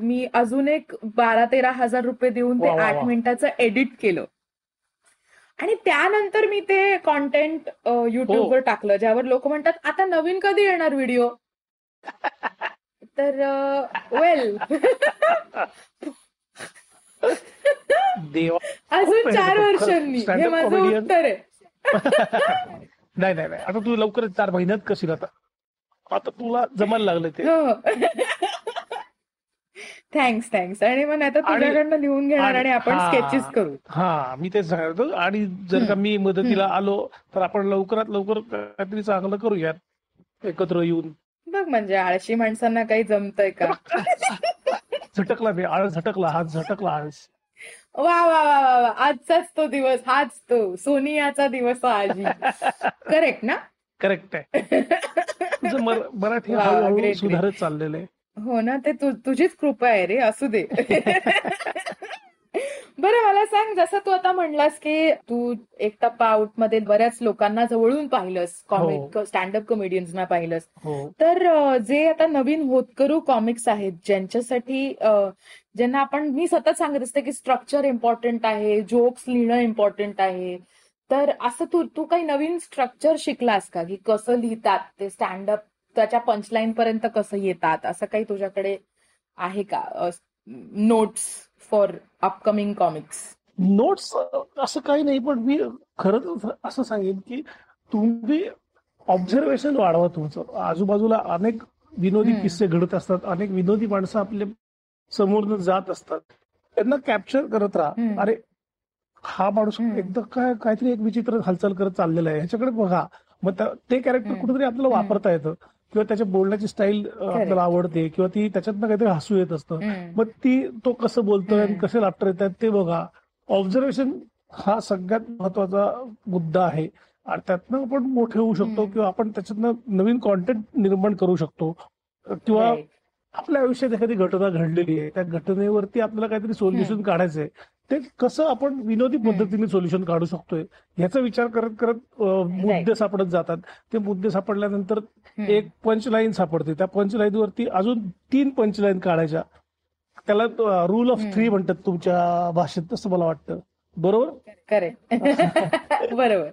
Speaker 2: मी अजून एक बारा तेरा हजार रुपये देऊन ते आठ. मिनिटाचं एडिट केलं. आणि त्यानंतर मी ते कॉन्टेंट युट्यूबवर टाकलं ज्यावर लोक म्हणतात आता नवीन कधी येणार व्हिडिओ तर वेल
Speaker 3: देवा
Speaker 2: अजून
Speaker 3: खूप
Speaker 2: चार. वर्षांनी. हे माझं. उत्तर आहे.
Speaker 3: नाही नाही नाही. आता तू लवकरच चार महिन्यात कशी आता. आता तुला जमायला लागलं ते.
Speaker 2: हो. थँक्स थँक्स आणि मग आता तुझ्याकडनं लिहून घेणार
Speaker 3: आणि-
Speaker 2: आपण. स्केचेस करू.
Speaker 3: हा मी तेच सांगत. आणि जर का मी मदतीला आलो तर आपण लवकरात लवकर काहीतरी चांगलं करूयात एकत्र येऊन.
Speaker 2: बघ म्हणजे आळशी माणसांना काही जमतंय का?
Speaker 3: झटकला मी आळस झटकला हात झटकला आळस.
Speaker 2: वा वा वा वा वा. आजचाच तो दिवस हाच तो. सोनियाचा दिवस आजी. करेक्ट ना?
Speaker 3: करेक्ट आहे. मराठी सुधारत चाललेलं आहे.
Speaker 2: हो ना ते तु, तुझीच कृपा आहे रे असू दे. बरं मला सांग जसं तू आता म्हणलास की तू एक टप्पा मध्ये बऱ्याच लोकांना जवळून पाहिलंस कॉमेड स्टँडअप कॉमेडियन्सना पाहिलंस.
Speaker 3: हो.
Speaker 2: तर जे आता नवीन होतकरू कॉमिक्स आहेत ज्यांच्यासाठी ज्यांना आपण मी सतत सांगत असते की स्ट्रक्चर इम्पॉर्टंट आहे जोक्स लिहिणं इम्पॉर्टंट आहे. तर असं तू तू काही नवीन स्ट्रक्चर शिकलास का? की कसं लिहितात ते स्टँडअप त्याच्या पंचलाईन पर्यंत कसं येतात असं काही तुझ्याकडे आहे का notes for upcoming comics
Speaker 3: notes असं काही नाही पण मी खरंच असं सांगेन की तुम्ही ऑब्झर्वेशन वाढवा तुमचं आजूबाजूला अनेक विनोदी. किस्से घडत असतात अनेक विनोदी माणसं आपले समोर जात असतात त्यांना कॅप्चर करत राहा. अरे हा माणूस. एकदा काय काहीतरी एक विचित्र हालचाल करत चाललेला आहे ह्याच्याकडे बघा मग ते कॅरेक्टर. कुठेतरी आपल्याला. वापरता येतं किंवा त्याच्या बोलण्याची स्टाईल आपल्याला आवडते किंवा ती त्याच्यातनं काहीतरी हसू येत असतं. मग ती तो कसं बोलतोय आणि. कसे लाफ्टर येतात ते बघा. ऑब्झर्वेशन हा सगळ्यात महत्त्वाचा मुद्दा आहे. आणि त्यातनं आपण मोठे होऊ शकतो. किंवा आपण त्याच्यातनं नवीन कॉन्टेंट निर्माण करू शकतो. किंवा आपल्या आयुष्यात एखादी घटना घडलेली आहे. त्या घटनेवरती आपल्याला काहीतरी सोल्युशन काढायचं आहे ते कसं आपण विनोदी. पद्धतीने सोल्युशन काढू शकतोय ह्याचा विचार करत करत मुद्दे सापडत जातात. ते मुद्दे सापडल्यानंतर एक पंच लाईन सापडते. त्या पंच लाईन वरती अजून तीन पंच लाईन काढायच्या. त्याला रूल ऑफ. थ्री म्हणतात तुमच्या भाषेत तसं मला वाटतं. बरोबर?
Speaker 2: करेक्ट बरोबर.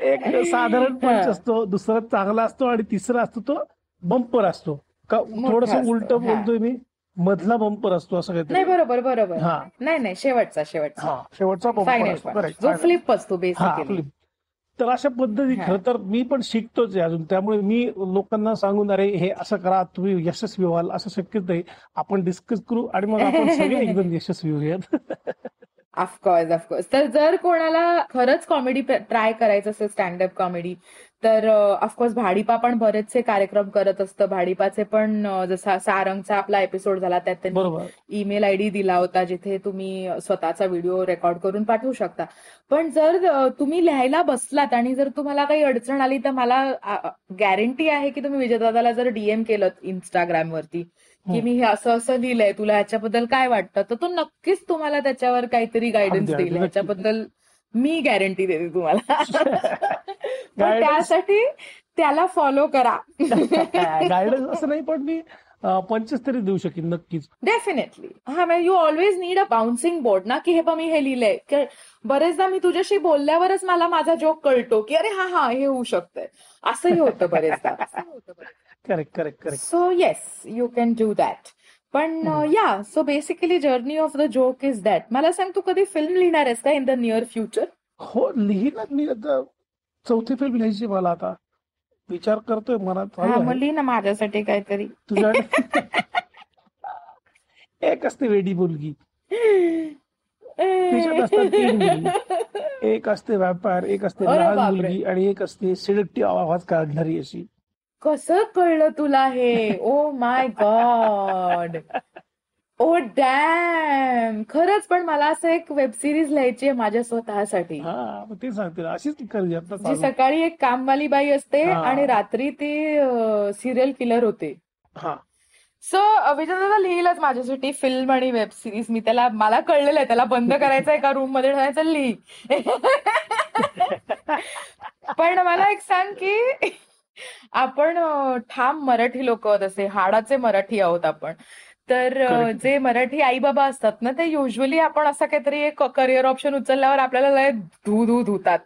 Speaker 3: एक साधारण पंच. असतो दुसरा चांगला असतो आणि तिसरा असतो तो बंपर असतो. का थोडस उलट. बोलतोय मी? मधला बंपर असतो असं
Speaker 2: नाही
Speaker 3: काहीतरी
Speaker 2: बरोबर बरोबर.
Speaker 3: हा.
Speaker 2: नाही नाही शेवटचा शेवटचा.
Speaker 3: हा शेवटचा बंपर
Speaker 2: फायनल
Speaker 3: असतो. करेक्ट
Speaker 2: जो फ्लिप असतो
Speaker 3: हा
Speaker 2: बेसिकली
Speaker 3: flip. तर अशा पद्धती
Speaker 2: हा.
Speaker 3: खरं तर मी पण शिकतोच आहे अजून. त्यामुळे मी लोकांना सांगून अरे हे असं करा तुम्ही यशस्वी व्हाल. असं शक्यच नाही. आपण डिस्कस करू आणि मग आपण सगळे एकदम यशस्वी होऊयात.
Speaker 2: ऑफकोर्स ऑफकोर्स तर जर कोणाला खरंच कॉमेडी ट्राय करायचं असेल स्टँडअप कॉमेडी तर ऑफकोर्स भाडीपा पण बरेचसे कार्यक्रम करत असतं. भाडीपाचे पण जसा सारंगचा आपला एपिसोड झाला त्यात त्यांनी ईमेल आय डी दिला होता जिथे तुम्ही स्वतःचा व्हिडिओ रेकॉर्ड करून पाठवू शकता. पण जर तुम्ही लिहायला बसलात आणि जर तुम्हाला काही अडचण आली तर मला गॅरंटी आहे की तुम्ही विजयदादाला जर डीएम केलं इंस्टाग्राम वरती की
Speaker 3: हं.
Speaker 2: मी हे असं असं लिहिलंय तुला ह्याच्याबद्दल काय वाटतं? तर तो नक्कीच तुम्हाला त्याच्यावर काहीतरी गायडन्स देईल. ह्याच्याबद्दल मी गॅरंटी देते तुम्हाला. त्यासाठी त्याला फॉलो करा.
Speaker 3: गायडन्स असं नाही पण मी पंचच तरी देऊ शकेन नक्कीच.
Speaker 2: डेफिनेटली हा you always need a bouncing board ना की हे पण मी हे लिहिलंय. बरेचदा मी तुझ्याशी बोलल्यावरच मला माझा जोक कळतो की अरे हा हा हे होऊ शकतंय. असंही होतं बरेचदा.
Speaker 3: Correct correct correct
Speaker 2: so yes you can do that पण या so basically journey of the joke is that मला सांग तू कधी फिल्म लिहिणार आहेस का इन द नियर फ्युचर
Speaker 3: हो लिहिणार मी. आता चौथी फिल्म लिहायची मला आता. विचार करतोय मनात.
Speaker 2: हा लिही ना माझ्यासाठी काहीतरी.
Speaker 3: तुझ्या एक असते वेडी मुलगी. एक असते व्यापार एक असते लहान. मुलगी आणि एक असते सिडक्टिव्ह आवाज काढणारी अशी.
Speaker 2: कसं कळलं तुला हे? Oh my God O dam खरंच पण मला असं एक वेब सिरीज लिहायची आहे माझ्या स्वतःसाठी.
Speaker 3: हा ते सांगते अशीच
Speaker 2: जी. सकाळी एक कामवाली बाई असते. आणि रात्री ती सिरियल किलर होते.
Speaker 3: हा.
Speaker 2: सो दादा लिहिलंच माझ्यासाठी फिल्म आणि वेब सिरीज मी त्याला मला कळलेलं आहे. त्याला बंद करायचं आहे का? रूममध्ये ठेवायचं? लिही. पण मला एक सांग की आपण अं, ठाम मराठी लोक तसे हाडाचे मराठी आहोत आपण. तर अं. जे मराठी आई बाबा असतात ना ते युजली आपण असं काहीतरी एक करिअर ऑप्शन उचलल्यावर आपल्याला लय धू धू धुतात.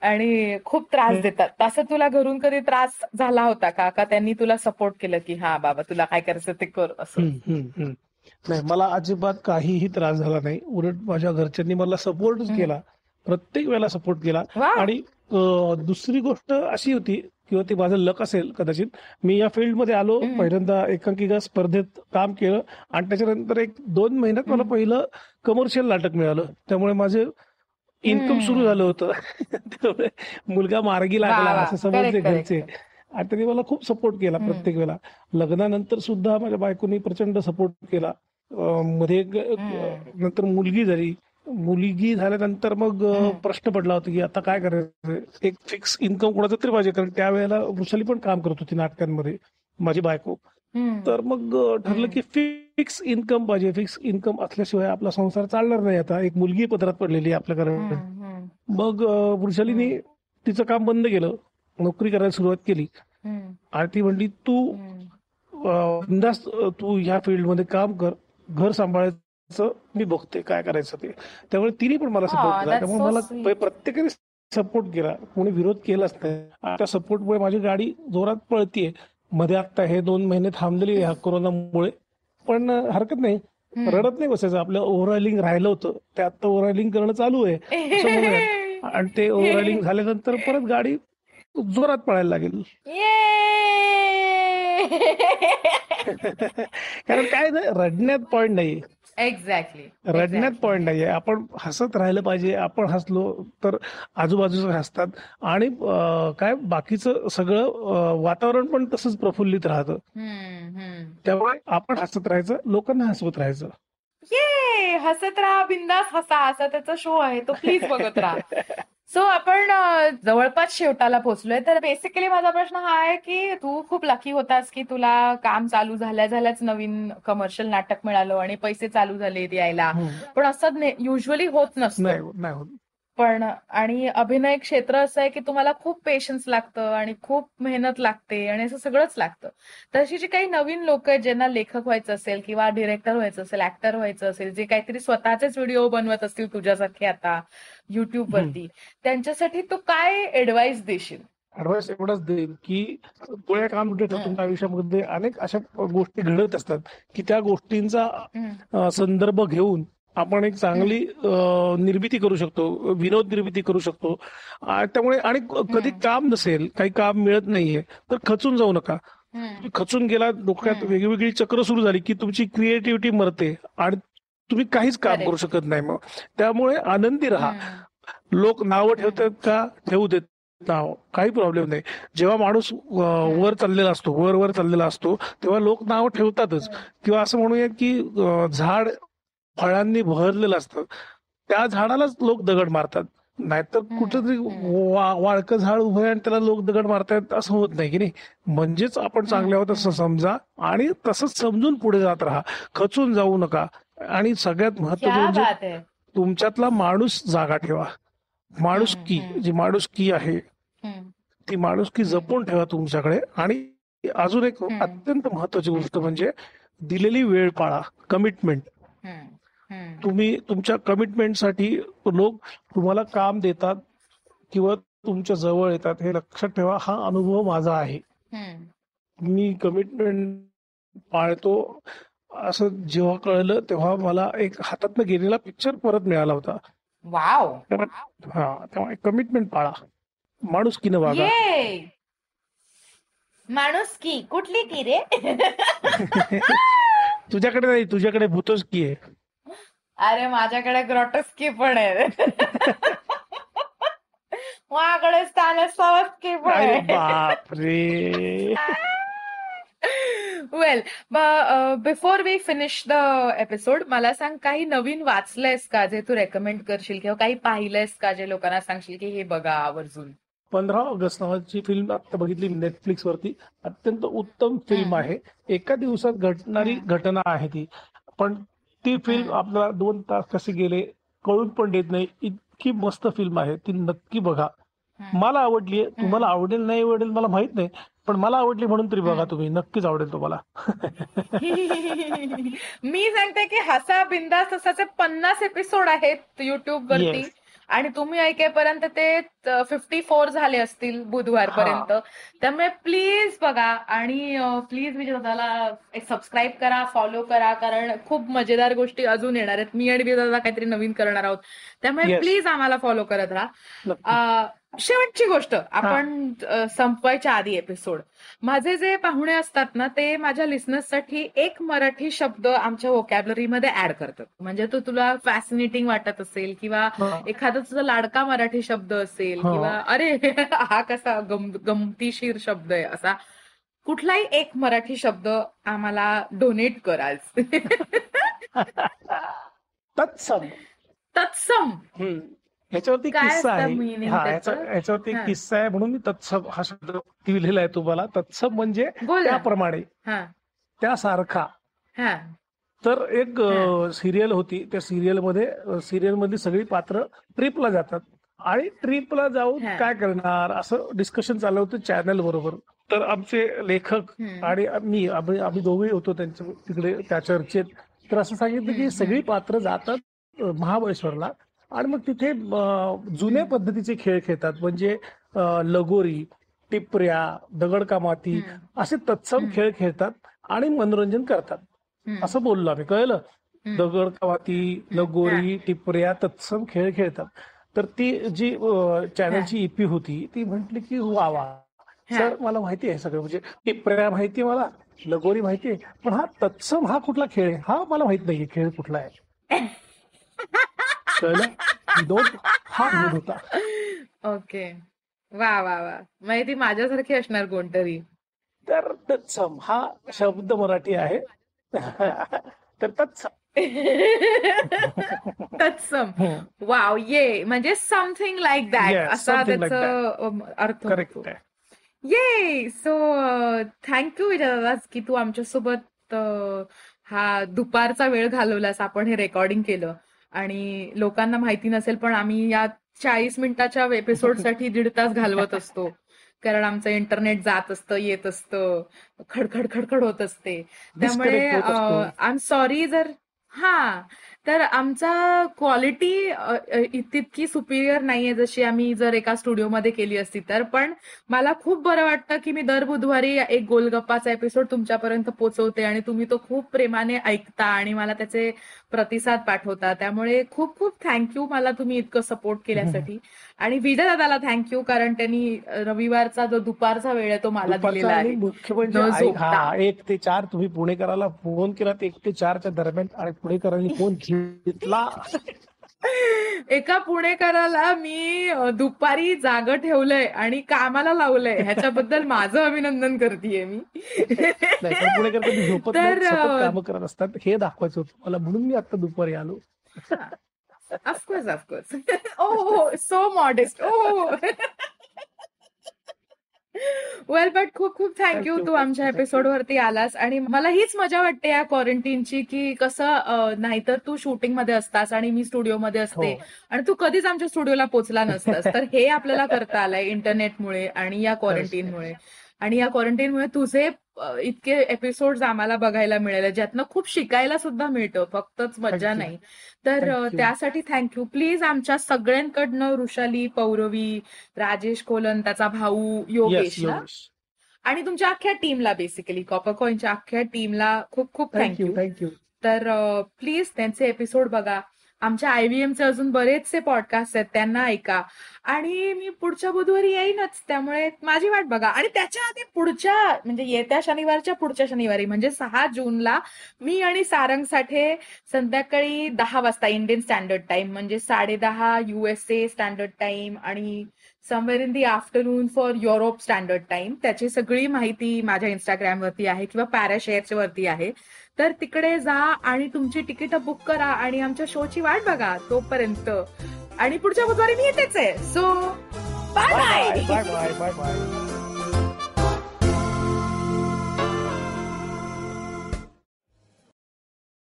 Speaker 2: आणि खूप त्रास. देतात. तसं तुला घरून कधी त्रास झाला होता का? का त्यांनी तुला सपोर्ट केलं की हा बाबा तुला काय करायचं ते कर असं.
Speaker 3: नाही मला अजिबात काहीही त्रास झाला नाही. उलट माझ्या घरच्यांनी मला सपोर्टच. केला. प्रत्येक वेळेला सपोर्ट केला. आणि अं, दुसरी गोष्ट अशी होती किंवा ते माझं लक असेल कदाचित मी या फील्डमध्ये आलो. पहिल्यांदा एकांकिका स्पर्धेत काम केलं आणि त्याच्यानंतर एक दोन महिन्यात मला. पहिलं कमर्शियल नाटक मिळालं त्यामुळे माझे इन्कम. सुरू झालं होतं त्यामुळे मुलगा मार्गी लागला. असं समजले घरचे आणि त्यांनी मला खूप सपोर्ट केला. प्रत्येक वेळेला लग्नानंतर सुद्धा माझ्या बायकोनी प्रचंड सपोर्ट केला मध्ये. नंतर मुलगी झाली मुलगी झाल्यानंतर मग. प्रश्न पडला होता की आता काय करायचं? एक फिक्स इन्कम कोणाचं तरी पाहिजे कारण त्यावेळेला वृषाली पण काम करत होती नाटकांमध्ये माझी बायको. तर मग ठरलं. की फिक्स इन्कम पाहिजे फिक्स इन्कम असल्याशिवाय आपला संसार चालणार नाही आता. एक मुलगी पदरात पडलेली आपल्याकडे. मग वृषालीने तिचं काम बंद केलं. नोकरी करायला सुरुवात केली. आणि ती म्हणली तू अं, तू ह्या फील्डमध्ये काम कर. घर सांभाळायचं मी बघते काय करायचं ते. त्यामुळे तिने पण मला सपोर्ट केला. त्यामुळे मला प्रत्येकाने सपोर्ट केला. कोणी विरोध केलाच नाही. त्या सपोर्टमुळे माझी गाडी जोरात पळतीये. मध्ये आता हे दोन महिने थांबलेली आहे ह्या कोरोनामुळे. पण हरकत नाही. रडत नाही बसायचं. आपलं ओव्हरऑलिंग राहिलं होतं. ते आता ओव्हरऑलिंग करणं चालू आहे. असं. आणि ते ओव्हरऑलिंग झाल्यानंतर परत गाडी जोरात पळायला लागेल. कारण काय नाही रडण्यात पॉइंट नाही.
Speaker 2: एक्झॅक्टली
Speaker 3: रडण्यात पॉइंट नाहीये. आपण हसत राहिलं पाहिजे आपण हसलो तर आजूबाजूचे हसतात. आणि काय बाकीचं सगळं वातावरण पण तसंच प्रफुल्लित राहतं. त्यामुळे आपण हसत राहायचं लोकांना हसवत राहायचं.
Speaker 2: ये हसत राहा बिंदास हसा. असा त्याचा शो आहे. तो प्लीज बघत राहा. सो आपण जवळपास शेवटाला पोहोचलोय. तर बेसिकली माझा प्रश्न हा आहे की तू खूप लकी होतास की तुला काम चालू झाल्या झाल्याच नवीन कमर्शियल नाटक मिळालं आणि पैसे चालू झाले यायला. पण असं युजली होत नसतं.
Speaker 3: नाही नाही होत.
Speaker 2: पण आणि अभिनय क्षेत्र असं आहे की तुम्हाला खूप पेशन्स लागतं आणि खूप मेहनत लागते आणि असं सगळंच लागतं. तशी जी काही नवीन लोक आहेत ज्यांना लेखक व्हायचं असेल किंवा डिरेक्टर व्हायचं असेल ऍक्टर व्हायचं असेल जे काहीतरी स्वतःचेच व्हिडिओ बनवत असतील तुझ्यासारखे आता युट्यूब वरती त्यांच्यासाठी तू काय ऍडवाइस देशील?
Speaker 3: ऍडवाइस एवढाच देईल की पुढे काम कुठे. तुमच्या आयुष्यामध्ये अनेक अशा गोष्टी घडत असतात की त्या गोष्टींचा संदर्भ घेऊन आपण एक चांगली निर्मिती करू शकतो विनोद निर्मिती करू शकतो. त्यामुळे आणि कधी. काम नसेल काही काम मिळत नाहीये तर खचून जाऊ नका. खचून गेला डोक्यात. वेगवेगळी चक्र सुरू झाली की तुमची क्रिएटिव्हिटी मरते आणि तुम्ही काहीच काम. करू शकत नाही मग. त्यामुळे आनंदी राहा. लोक नावं ठेवतात का? ठेवू देत नाव. काही प्रॉब्लेम नाही. जेव्हा माणूस वर चाललेला असतो वर वर चाललेला असतो तेव्हा लोक नाव ठेवतातच. किंवा असं म्हणूया की झाड फळांनी बहरलेलं असतं. त्या झाडालाच लोक दगड मारतात. नाहीतर कुठंतरी वाळकं झाड उभं आहे आणि त्याला लोक दगड मारतायत असं होत नाही की नाही? म्हणजेच आपण चांगले आहोत असं समजा आणि तसंच समजून पुढे जात राहा. खचून जाऊ नका. आणि सगळ्यात महत्वाचं म्हणजे
Speaker 2: आहे.
Speaker 3: तुमच्यातला माणूस जागा ठेवा.
Speaker 2: हम्म, हम्म.
Speaker 3: जी माणुसकी आहे
Speaker 2: हम्म.
Speaker 3: ती माणुसकी जपून ठेवा तुमच्याकडे. आणि अजून एक. अत्यंत महत्वाची गोष्ट म्हणजे दिलेली वेळ पाळा. कमिटमेंट. तुम्ही तुमच्या कमिटमेंटसाठी लोक तुम्हाला काम देतात किंवा तुमच्या जवळ येतात हे लक्षात ठेवा हा अनुभव माझा आहे. मी कमिटमेंट पाळतो. असं जेव्हा कळलं तेव्हा मला एक हातातनं गेलेला पिक्चर परत मिळाला होता.
Speaker 2: वाव.
Speaker 3: हा तेव्हा कमिटमेंट पाळा. माणुसकीनं वागा.
Speaker 2: ये. माणूस की कुठली की रे?
Speaker 3: तुझ्याकडे नाही तुझ्याकडे भूतच की आहे.
Speaker 2: अरे माझ्याकडे ग्रॉटस्की पण आहे. माझ्याकडे स्टॅनिस्लावस्की पण आहे.
Speaker 3: बापरे.
Speaker 2: Well before we finish the episode मला सांग काही नवीन वाचलंयस का जे तू रेकमेंड करशील किंवा काही पाहिलंयस का जे लोकांना सांगशील की हे बघा आवर्जून?
Speaker 3: पंधरा ऑगस्ट नावाची फिल्म आता बघितली नेटफ्लिक्स वरती. अत्यंत उत्तम फिल्म. आहे. एका दिवसात घडणारी
Speaker 2: हम्म.
Speaker 3: घटना आहे ती. पण ती फिल्म. आपल्याला दोन तास कसे गेले कळून पण देत नाही. इतकी मस्त फिल्म आहे. ती नक्की बघा. मला आवडली तुम्हाला आवडेल नाही आवडेल मला माहीत नाही. पण मला आवडली म्हणून तरी बघा. तुम्ही. नक्कीच आवडेल तुम्हाला.
Speaker 2: मी सांगते की हसा बिंदास असाचे पन्नास एपिसोड आहेत युट्यूब वरती. आणि तुम्ही ऐकेपर्यंत ते फिफ्टी फोर झाले असतील बुधवारपर्यंत. त्यामुळे प्लीज बघा आणि प्लीज मी दादाला एक सबस्क्राईब करा फॉलो करा कारण खूप मजेदार गोष्टी अजून येणार आहेत. मी आणि दादा काहीतरी नवीन करणार आहोत. त्यामुळे. प्लीज आम्हाला फॉलो करत राहा. शेवटची गोष्ट. आपण संपवायच्या आधी एपिसोड माझे जे पाहुणे असतात ना ते माझ्या लिस्नर्ससाठी एक मराठी शब्द आमच्या vocabulary मध्ये ऍड करतात. म्हणजे तो तुला फॅसिनेटिंग वाटत असेल किंवा. एखादा तुझा लाडका मराठी शब्द असेल
Speaker 3: हा.
Speaker 2: किंवा अरे हा कसा गम गमतीशीर शब्द आहे असा. कुठलाही एक मराठी शब्द आम्हाला डोनेट कर आज
Speaker 3: तत्सम.
Speaker 2: तत्सम.
Speaker 3: ह्याच्यावरती किस्सा आहे. एक किस्सा आहे म्हणून मी तत्सम हा शब्द दिलेला आहे तुम्हाला. तत्सम म्हणजे त्याप्रमाणे. त्यासारखा. तर एक सिरियल होती. त्या सिरियलमध्ये सिरियल मधली सगळी पात्र ट्रिपला जातात. आणि ट्रिपला जाऊन. काय करणार असं डिस्कशन चाललं होतं चॅनल बरोबर तर आमचे लेखक. आणि मी आम्ही दोघेही होतो त्यांच्या तिकडे त्या चर्चेत तर असं सांगितलं की सगळी पात्र जातात महाबळेश्वरला आणि मग तिथे जुन्या पद्धतीचे खेळ खेळतात म्हणजे लगोरी टिपऱ्या दगडका माती
Speaker 2: हम्म.
Speaker 3: असे तत्सम. खेळ खेळतात आणि मनोरंजन करतात. असं बोललो आम्ही कळलं
Speaker 2: हम्म.
Speaker 3: दगड कवाती लगोरी टिपऱ्या तत्सम खेळ खेळतात तर ती जी चॅनलची ईपी होती ती म्हटली की वा वा सर मला माहिती आहे सगळं. म्हणजे टिपऱ्या माहिती आहे मला लगोरी माहिती आहे पण हा तत्सम हा कुठला खेळ आहे? हा मला माहीत नाहीये खेळ कुठला आहे. कळलं? दोन हा मूड होता.
Speaker 2: ओके. वा वा वा. म्हणजे ती माझ्यासारखी असणार कोणतरी.
Speaker 3: तर तत्सम हा शब्द मराठी आहे. तर तत्सम.
Speaker 2: तत्सम वाव ये म्हणजे समथिंग लाईक दॅट असा
Speaker 3: something like
Speaker 2: त्याचा अर्थ होतो. ये सो थँक्यू विजय दादा की तू आमच्यासोबत अ, हा दुपारचा वेळ घालवलास. आपण हे रेकॉर्डिंग केलं. आणि लोकांना माहिती नसेल पण आम्ही या चाळीस मिनिटाच्या एपिसोडसाठी दीड तास घालवत असतो. कारण आमचं इंटरनेट जात असतं येत असतं. खडखड खडखड होत असते. त्यामुळे. आय एम सॉरी जर हा तर आमचा क्वालिटी तितकी सुपिरियर नाहीये जशी आम्ही जर एका स्टुडिओमध्ये केली असती तर. पण मला खूप बरं वाटतं की मी दर बुधवारी एक गोलगप्पाचा एपिसोड तुमच्यापर्यंत पोहोचवते आणि तुम्ही तो खूप प्रेमाने ऐकता आणि मला त्याचे प्रतिसाद पाठवता. त्यामुळे खूप खूप थँक्यू मला तुम्ही इतकं सपोर्ट केल्यासाठी. आणि विजय दादाला थँक्यू कारण त्यांनी रविवारचा जो दुपारचा वेळ आहे तो मला दिलेला आहे.
Speaker 3: मुख्य म्हणजे एक ते चार तुम्ही पुणेकराला फोन केला ते एक ते चारच्या दरम्यान आणि पुणेकरांनी फोन घेतला
Speaker 2: एका पुणेकराला मी दुपारी जाग ठेवलंय आणि कामाला लावलंय. ह्याच्याबद्दल माझं अभिनंदन करतेय मी. तर,
Speaker 3: कामं करत असतात. हे दाखवायचं होतं मला म्हणून मी आता दुपारी आलो.
Speaker 2: Of course of course oh so modest oh well but खूप खूप थँक्यू
Speaker 3: Thank you,
Speaker 2: तू आमच्या. एपिसोड वरती आलास आणि मला हीच मजा वाटते या क्वारंटीनची की कसं नाहीतर तू शूटिंगमध्ये असतास आणि मी स्टुडिओ मध्ये असते
Speaker 3: हो.
Speaker 2: आणि तू कधीच आमच्या स्टुडिओला पोहोचला नसतास तर हे आपल्याला करता आलंय इंटरनेटमुळे आणि या क्वारंटीनमुळे आणि या क्वारंटीनमुळे तुझे इतके एपिसोड आम्हाला बघायला मिळाले ज्यातनं खूप शिकायला सुद्धा मिळतं फक्तच मजा
Speaker 3: Thank you.
Speaker 2: नाही. तर. त्यासाठी थँक्यू प्लीज आमच्या सगळ्यांकडनं वृषाली पौरवी राजेश कोलन त्याचा भाऊ योगेश आणि तुमच्या अख्ख्या टीमला बेसिकली कॉपर कॉइनच्या अख्ख्या टीमला खूप खूप थँक्यू
Speaker 3: थँक्यू
Speaker 2: तर प्लीज त्यांचे एपिसोड बघा. आमच्या आयव्हीएमचे अजून बरेचसे पॉडकास्ट आहेत त्यांना ऐका. आणि मी पुढच्या बुधवारी येईनच त्यामुळे माझी वाट बघा. आणि त्याच्या आधी पुढच्या म्हणजे येत्या शनिवारच्या पुढच्या शनिवारी म्हणजे सहा जूनला मी आणि सारंग साठे संध्याकाळी दहा वाजता इंडियन स्टँडर्ड टाइम म्हणजे साडेदहा युएसए स्टँडर्ड टाइम आणि somewhere in the afternoon for Europe standard time त्याची सगळी माहिती माझ्या इंस्टाग्रामवरती आहे किंवा पॅराशेअरच्या वरती आहे. तर तिकडे जा आणि तुमची तिकीट बुक करा आणि आमच्या शोची वाट बघा तोपर्यंत. आणि पुढच्या बुधवारी मी येतेच आहे. So bye
Speaker 3: bye
Speaker 2: bye
Speaker 3: bye bye bye bye